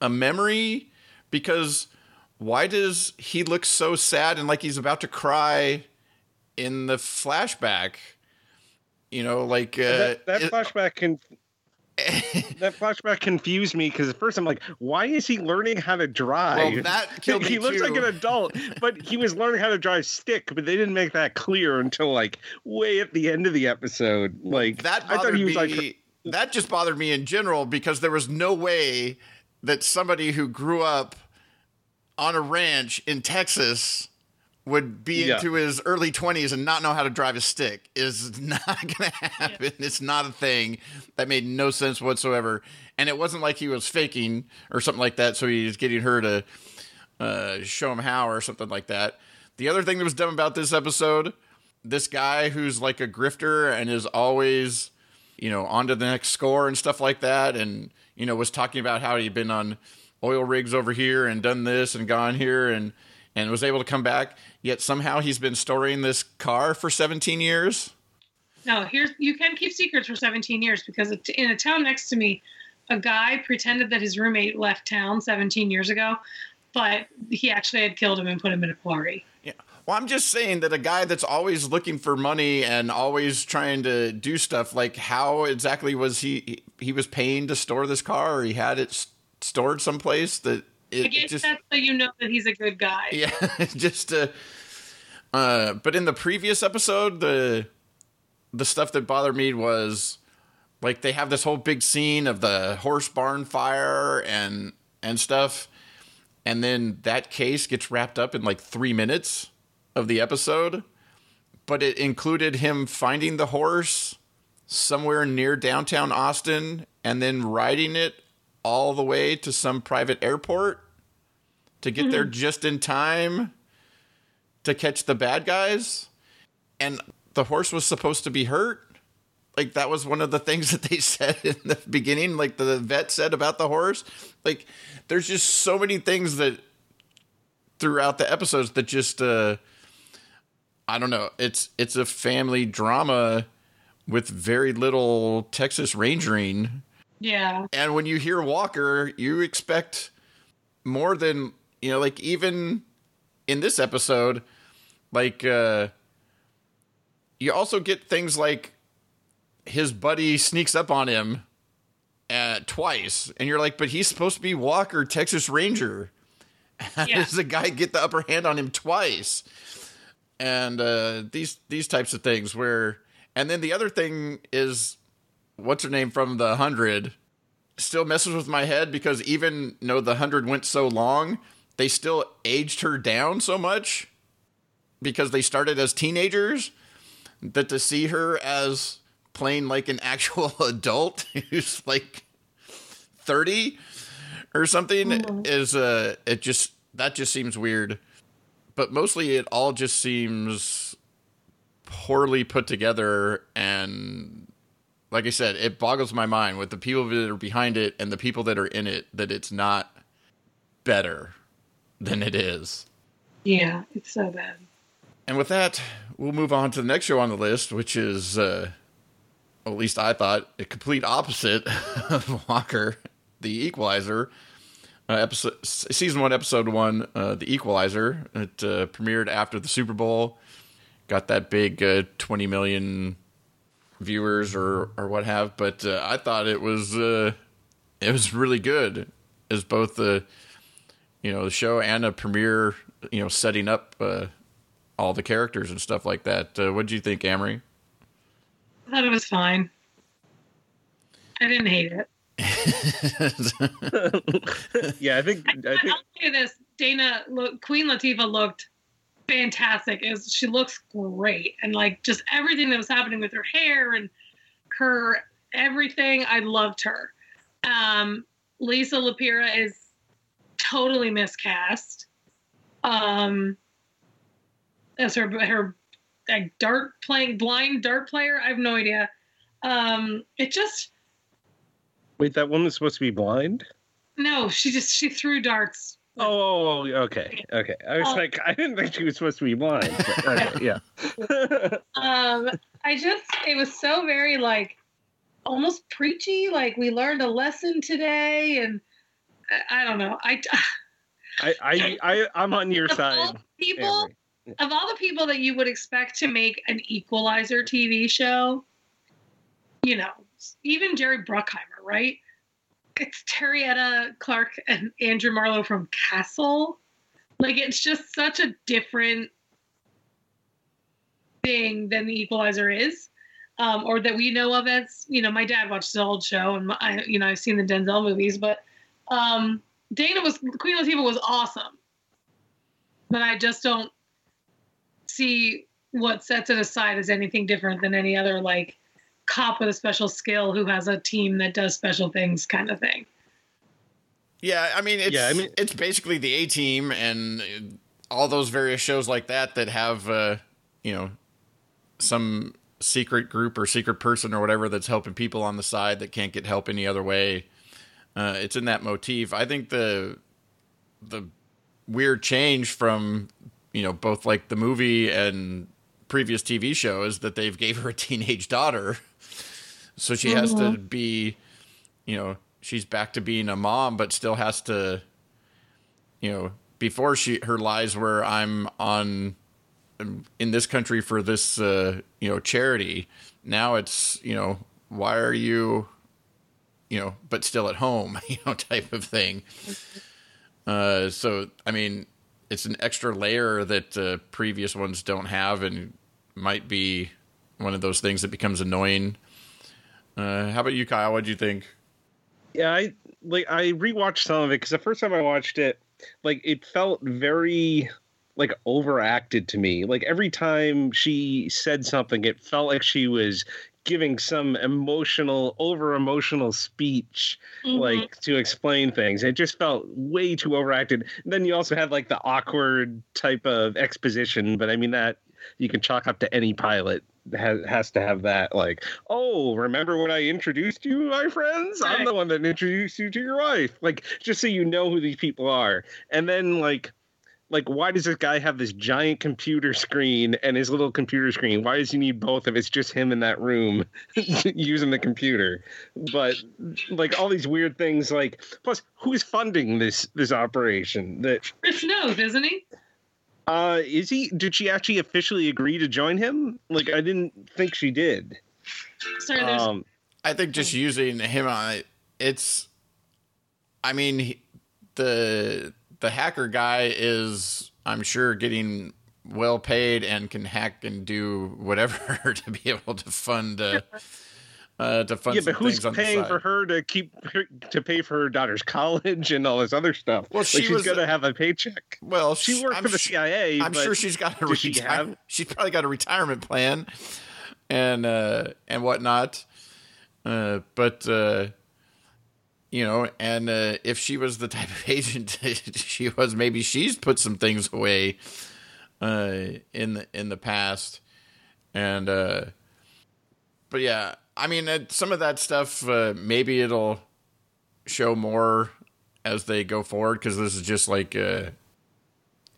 a memory? because why does he look so sad and like he's about to cry in the flashback? You know, like uh, that, that it- flashback can that flashback confused me because at first I'm like, why is he learning how to drive? well, that killed he looks too. like an adult, but he was learning how to drive stick, but they didn't make that clear until like way at the end of the episode. Like that I thought he was me. like that just bothered me in general because there was no way that somebody who grew up on a ranch in Texas would be Yeah. into his early 20s and not know how to drive a stick is not going to happen. It's not a thing. That made no sense whatsoever. And it wasn't like he was faking or something like that. So he was getting her to uh, show him how or something like that. The other thing that was dumb about this episode, this guy who's like a grifter and is always, you know, on to the next score and stuff like that. And, you know, was talking about how he'd been on oil rigs over here and done this and gone here and, and was able to come back. Yet somehow he's been storing this car for 17 years. No, here's you can keep secrets for 17 years because in a town next to me, a guy pretended that his roommate left town 17 years ago, but he actually had killed him and put him in a quarry. Yeah. Well, I'm just saying that a guy that's always looking for money and always trying to do stuff, like how exactly was he? He was paying to store this car, or he had it stored someplace that I guess just that's so you know that he's a good guy. yeah, just uh, uh. But in the previous episode, the the stuff that bothered me was like they have this whole big scene of the horse barn fire and and stuff and then that case gets wrapped up in like three minutes of the episode but it included him finding the horse somewhere near downtown austin and then riding it all the way to some private airport to get there just in time to catch the bad guys. And the horse was supposed to be hurt. Like that was one of the things that they said in the beginning like the vet said about the horse. Like there's just so many things that throughout the episodes that just uh i don't know. It's it's a family drama with very little texas rangering Yeah. and when you hear walker you expect more than you know like even in this episode like uh you also get things like his buddy sneaks up on him uh, twice, and you're like, but he's supposed to be Walker, Texas Ranger. How Yeah. does the guy get the upper hand on him twice? And uh, these these types of things where, and then the other thing is, what's her name from the hundred? Still messes with my head because even though the hundred went so long, they still aged her down so much because they started as teenagers that to see her as playing like an actual adult who's like 30 or something is uh it just that just seems weird. But mostly it all just seems poorly put together and like i said it boggles my mind with the people that are behind it and the people that are in it that it's not better than it is Yeah, it's so bad. and with that, we'll move on to the next show on the list, which is, uh, at least I thought, a complete opposite of Walker, The Equalizer. Uh, episode season one, episode one, uh, The Equalizer. It uh, premiered after the Super Bowl. Got that big uh, twenty million viewers or or what have. But uh, I thought it was uh, it was really good as both the you know the show and a premiere. You know, setting up uh, all the characters and stuff like that. Uh, what did you think, Amrie? I thought it was fine. I didn't hate it. yeah, I think I, I think will say this: Dana, look, Queen Latifah looked fantastic. It was, she looks great, and like just everything that was happening with her hair and her everything, I loved her. Um, Liza Lapira is totally miscast. Um, as her her like dart playing blind dart player. I have no idea. Um, it just wait, that was supposed to be blind. no. She just she threw darts. Oh, okay, okay. I was Oh. like, I didn't think she was supposed to be blind. but okay, yeah. Um, I just it was so very like almost preachy. Like we learned a lesson today, and I, I don't know. I I, I, I, I'm on your side. people, Avery. of all the people that you would expect to make an Equalizer TV show, you know, even Jerry Bruckheimer, right? It's Terrietta Clark and Andrew Marlowe from Castle. Like it's just such a different thing than the Equalizer is, um, or that we know of as. You know, my dad watched the old show, and I, you know, I've seen the Denzel movies, but um, Dana was Queen Latifah was awesome, but I just don't see what sets it aside as anything different than any other like cop with a special skill who has a team that does special things kind of thing. Yeah, I mean, it's Yeah, I mean- it's basically the A Team and all those various shows like that that have uh, you know some secret group or secret person or whatever that's helping people on the side that can't get help any other way. Uh, it's in that motif. I think the the weird change from you know both like the movie and previous TV show is that they've gave her a teenage daughter, so she has to be you know she's back to being a mom but still has to you know before she her lies were i'm on um, in this country for this uh you know charity. Now it's you know why are you you know but still at home you know type of thing. Uh so i mean it's an extra layer that uh, previous ones don't have and might be one of those things that becomes annoying. Uh how about you kyle? What do you think? Yeah, I like I rewatched some of it because the first time I watched it, like it felt very like overacted to me. Like every time she said something, it felt like she was giving some emotional, over emotional speech, Mm-hmm. like to explain things. It just felt way too overacted. And then you also had like the awkward type of exposition, but I mean that you can chalk up to any pilot has has to have that like oh remember when i introduced you my friends i'm the one that introduced you to your wife like just so you know who these people are and then like like why does this guy have this giant computer screen and his little computer screen? Why does he need both if it's just him in that room using the computer. But like all these weird things like plus who's funding this this operation that Chris knows, isn't he? uh is he? Did she actually officially agree to join him? Like i didn't think she did. Sorry, there's um I think just using him on it, it's. I mean, he- the the hacker guy is, I'm sure, getting well paid and can hack and do whatever to be able to fund uh, uh, to fund yeah but who's things on the paying for her to keep her, to pay for her daughter's college and all this other stuff? Well, like she she's was- gonna have a paycheck. Well, she worked I'm for the su- cia I'm sure she's got a does she have- she's probably got a retirement plan and uh and whatnot. Uh but uh you know, and uh if she was the type of agent she was, maybe she's put some things away uh in the in the past. And uh but yeah, I mean uh, some of that stuff uh maybe it'll show more as they go forward because this is just like uh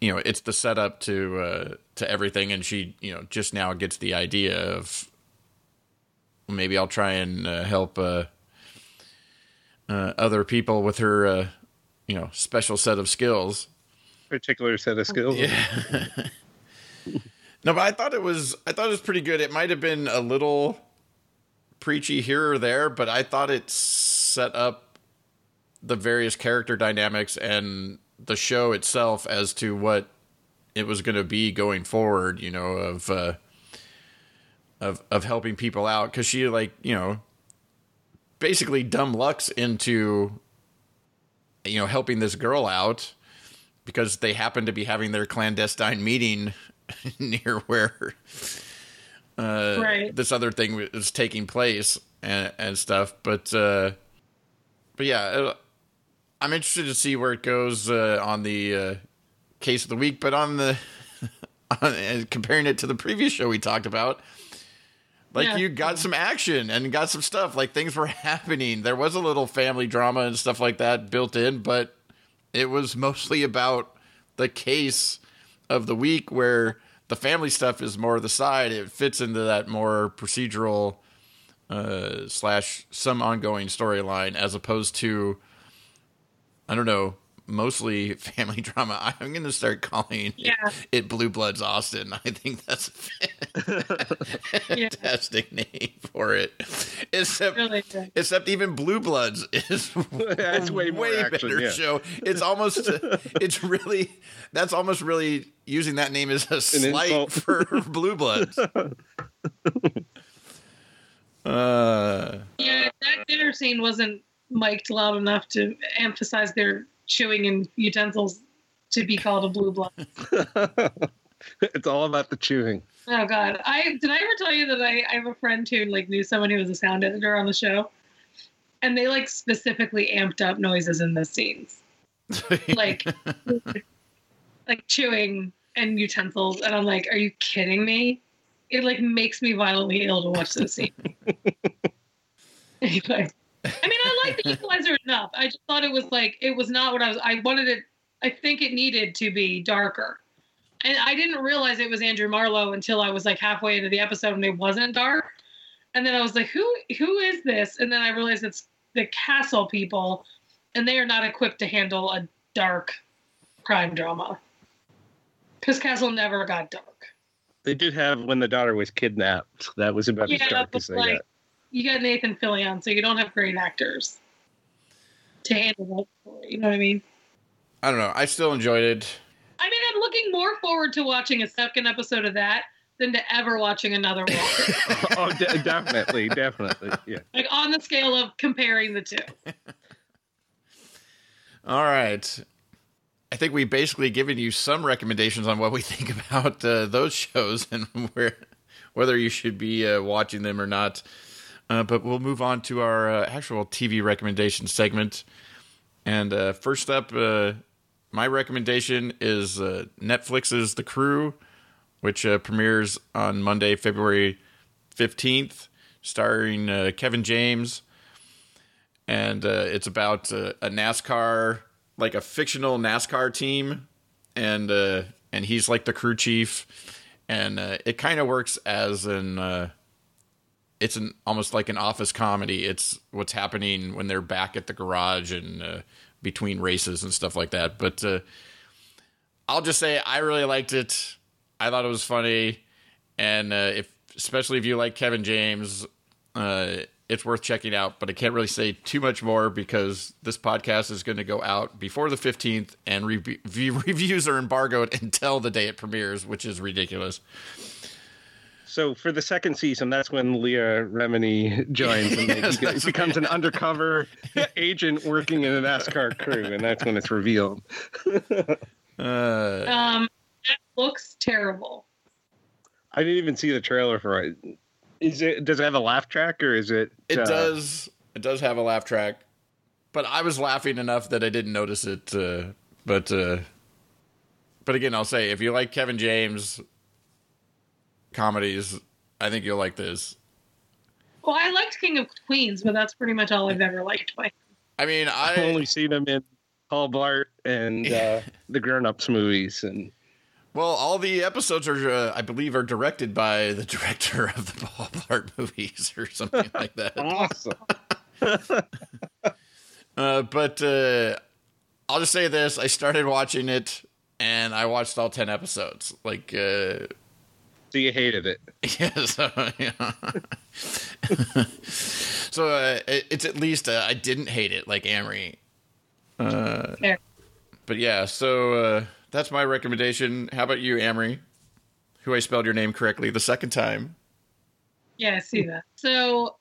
you know it's the setup to uh to everything and she you know just now gets the idea of maybe i'll try and uh, help uh, other people with her uh you know special set of skills. Particular set of skills. Yeah. No but i thought it was i thought it was pretty good. It might have been a little preachy here or there but i thought it set up the various character dynamics and the show itself as to what it was going to be going forward you know of uh of of helping people out. Cuz she like you know basically dumb lucks into you know helping this girl out because they happen to be having their clandestine meeting near where uh, Right. this other thing is taking place and, and stuff. But uh, but yeah, uh, I'm interested to see where it goes uh, on the uh, case of the week. But on the on, and comparing it to the previous show we talked about. Like Yeah. you got some action and got some stuff. Like things were happening. There was a little family drama and stuff like that built in, but it was mostly about the case of the week where the family stuff is more the side. It fits into that more procedural uh, slash some ongoing storyline as opposed to I don't know mostly family drama. I'm going to start calling Yeah. it, it Blue Bloods Austin. I think that's a Yeah. fantastic name for it. Except, Really except even Blue Bloods is That's way more way action, better yeah. show. It's almost, it's really, that's almost really using that name as a slight insult. for Blue Bloods. Uh, Yeah, that dinner scene wasn't mic'd loud enough to emphasize their chewing in utensils to be called a blue blood. it's all about the chewing. Oh God, I did I ever tell you that I, I have a friend who like knew someone who was a sound editor on the show, and they like specifically amped up noises in the scenes, like like chewing and utensils, and I'm like, are you kidding me? It like makes me violently ill to watch those scenes. anyway, I mean, I like the Equalizer enough. I just thought it was like it was not what I was. I wanted it. I think it needed to be darker. And I didn't realize it was Andrew Marlowe until I was like halfway into the episode and it wasn't dark. And then I was like, who who is this? And then I realized it's the castle people, and they are not equipped to handle a dark crime drama. Because Castle never got dark. They did have when the daughter was kidnapped. That was about as Yeah, dark as they like got. You got Nathan Fillion, so you don't have great actors to handle that story. You know what I mean? I don't know. I still enjoyed it. I mean, I'm looking more forward to watching a second episode of that than to ever watching another Walker. oh, de- definitely, definitely. Yeah. like on the scale of comparing the two. All right. I think we've basically given you some recommendations on what we think about uh, those shows and where, whether you should be uh, watching them or not. Uh, but we'll move on to our uh, actual TV recommendation segment. And uh, first up, uh, my recommendation is uh, Netflix's The Crew, which uh, premieres on Monday, February 15th, starring Kevin James. And it's about a NASCAR, like a fictional NASCAR team, and and he's like the crew chief, and it kind of works as an it's an almost like an office comedy. It's what's happening when they're back at the garage and uh, between races and stuff like that. But uh, I'll just say I really liked it. I thought it was funny, and uh, if especially if you like Kevin James, uh, it's worth checking out. But I can't really say too much more because this podcast is going to go out before the fifteenth, and re- reviews are embargoed until the day it premieres, which is ridiculous. So for the second season, that's when Leah Remini joins and Yes, he becomes an undercover agent working in a NASCAR crew, and that's when it's revealed. Uh, Um, that looks terrible. I didn't even see the trailer for it. Is it? Does it have a laugh track or is it? It uh, does. It does have a laugh track, but I was laughing enough that I didn't notice it. Uh, but uh, but again, I'll say if you like Kevin James comedies, I think you'll like this. Well, I liked King of Queens, but that's pretty much all I've ever liked. By I mean, I've only seen him in Paul Blart and uh, the Grown Ups movies, and well, all the episodes are, uh, I believe, are directed by the director of the Paul Blart movies or something like that. awesome. Uh, but uh, I'll just say this: I started watching it, and I watched all ten episodes. Like. So you hated it. Yeah, so, yeah. so uh, it, it's at least uh, I didn't hate it like Amrie. Uh, Fair. but yeah, so uh, that's my recommendation. How about you, Amrie? Who I spelled your name correctly the second time. yeah, I see that. So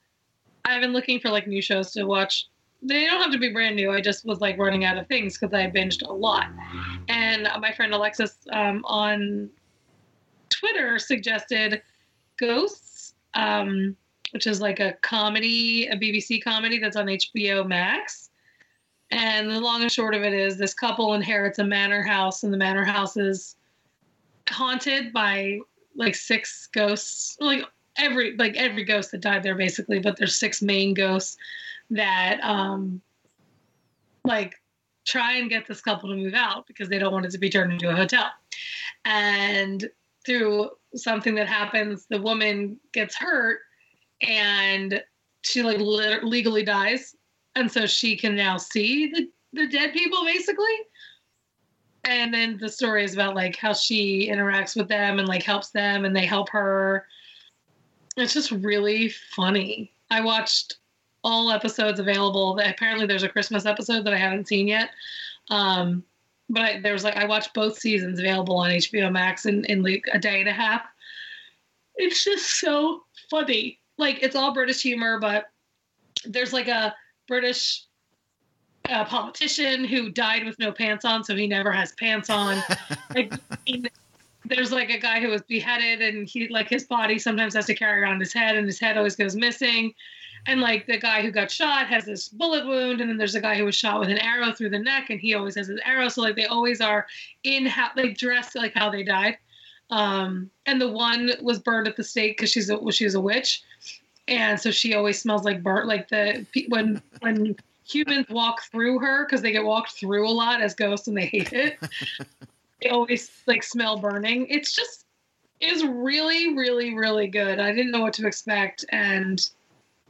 I've been looking for like new shows to watch. They don't have to be brand new. I just was like running out of things because I binged a lot. And my friend Alexis um, on Twitter suggested Ghosts, um, which is like a comedy, a BBC comedy that's on HBO Max. And the long and short of it is this couple inherits a manor house, and the manor house is haunted by like six ghosts, like every like every ghost that died there basically, but there's six main ghosts that um like try and get this couple to move out because they don't want it to be turned into a hotel. And through something that happens, the woman gets hurt and she like lit- legally dies. And so she can now see the, the dead people basically. and then the story is about like how she interacts with them and like helps them and they help her it's just really funny i watched all episodes available apparently there's a christmas episode that i haven't seen yet um, but I, there was like i watched both seasons available on hbo max in, in like a day and a half it's just so funny like it's all british humor but there's like a british a politician who died with no pants on, so he never has pants on. like, there's like a guy who was beheaded, and he like his body sometimes has to carry around his head, and his head always goes missing. And like the guy who got shot has this bullet wound, and then there's a guy who was shot with an arrow through the neck, and he always has an arrow. So like they always are in how they dress like how they died. Um, and the one was burned at the stake because she's a well, she's a witch, and so she always smells like burnt. Like the when when humans walk through her because they get walked through a lot as ghosts and they hate it. they always like smell burning. It's just is really, really, really good. I didn't know what to expect, and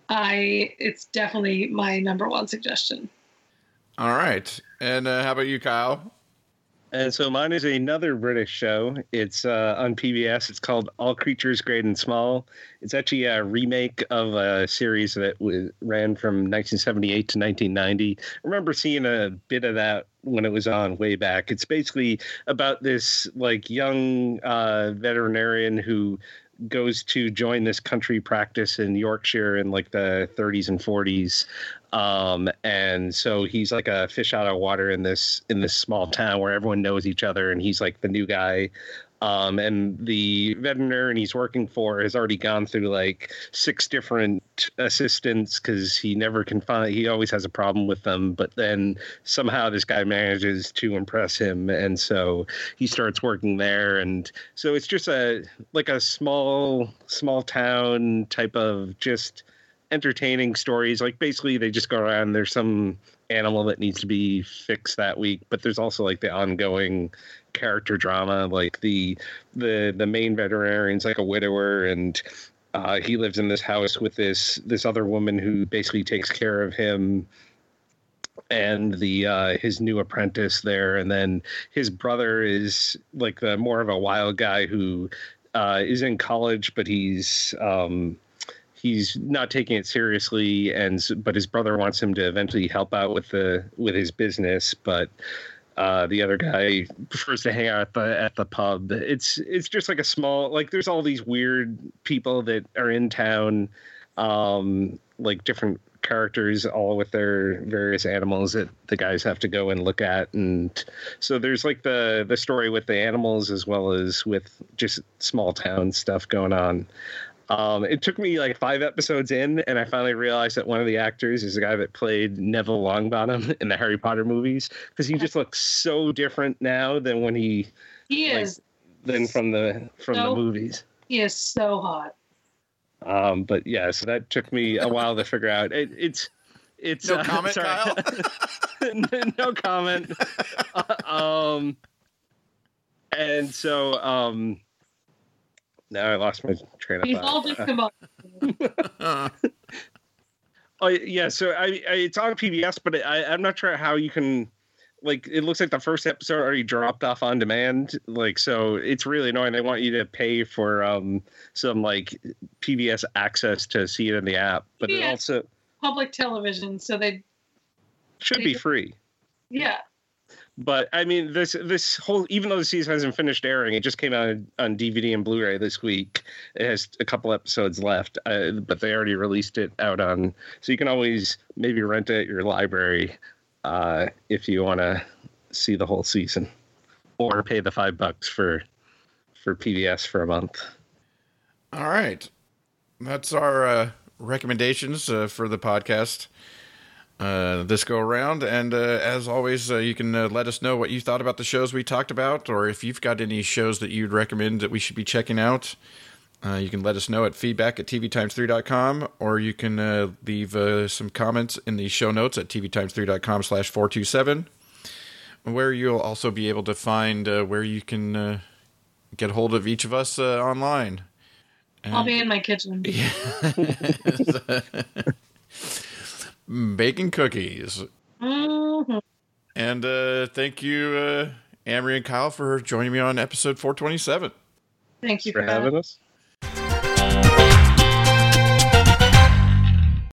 I it's definitely my number one suggestion. All right, and uh, how about you, Kyle? And so mine is another British show. It's uh, on PBS. It's called All Creatures Great and Small. It's actually a remake of a series that was, ran from 1978 to 1990. I remember seeing a bit of that when it was on way back. It's basically about this like young uh, veterinarian who goes to join this country practice in Yorkshire in like the 30s and 40s um, and so he's like a fish out of water in this in this small town where everyone knows each other, and he's like the new guy. Um, and the veterinarian he's working for has already gone through like six different assistants because he never can find. He always has a problem with them, but then somehow this guy manages to impress him, and so he starts working there. And so it's just a like a small small town type of just entertaining stories. Like basically, they just go around. There's some animal that needs to be fixed that week, but there's also like the ongoing character drama. Like the the the main veterinarian's like a widower, and uh, he lives in this house with this this other woman who basically takes care of him and the uh, his new apprentice there, and then his brother is like the more of a wild guy who uh, is in college, but he's um, he's not taking it seriously and but his brother wants him to eventually help out with the with his business but uh, the other guy prefers to hang out at the at the pub. It's it's just like a small like there's all these weird people that are in town, um, like different characters, all with their various animals that the guys have to go and look at, and so there's like the the story with the animals as well as with just small town stuff going on. Um, it took me like five episodes in, and I finally realized that one of the actors is the guy that played Neville Longbottom in the Harry Potter movies because he just looks so different now than when he he like, is than from the from so, the movies. He is so hot. Um, but yeah, so that took me a while to figure out. It, it's it's no uh, comment, Kyle. no comment. Uh, um, and so um now I lost my train of thought. oh yeah, so I, I, it's on PBS, but I, I'm not sure how you can. Like it looks like the first episode already dropped off on demand. Like so, it's really annoying. They want you to pay for um some like PBS access to see it in the app, but PBS it also public television, so they should they be free. Yeah, but I mean, this this whole even though the season hasn't finished airing, it just came out on DVD and Blu-ray this week. It has a couple episodes left, uh, but they already released it out on. So you can always maybe rent it at your library uh, if you want to see the whole season, or pay the five bucks for for PBS for a month. All right, that's our uh, recommendations uh, for the podcast uh, this go around. And uh, as always, uh, you can uh, let us know what you thought about the shows we talked about, or if you've got any shows that you'd recommend that we should be checking out. Uh, you can let us know at feedback at tvtimes3.com, or you can uh, leave some comments in the show notes at tvtimes3.com slash 427, where you'll also be able to find where you can get hold of each of us online. And, I'll be in my kitchen. Yeah. baking cookies. Mm-hmm. And uh, thank you, uh, Amrie and Kyle for joining me on episode 427. Thank you for for, that. having us.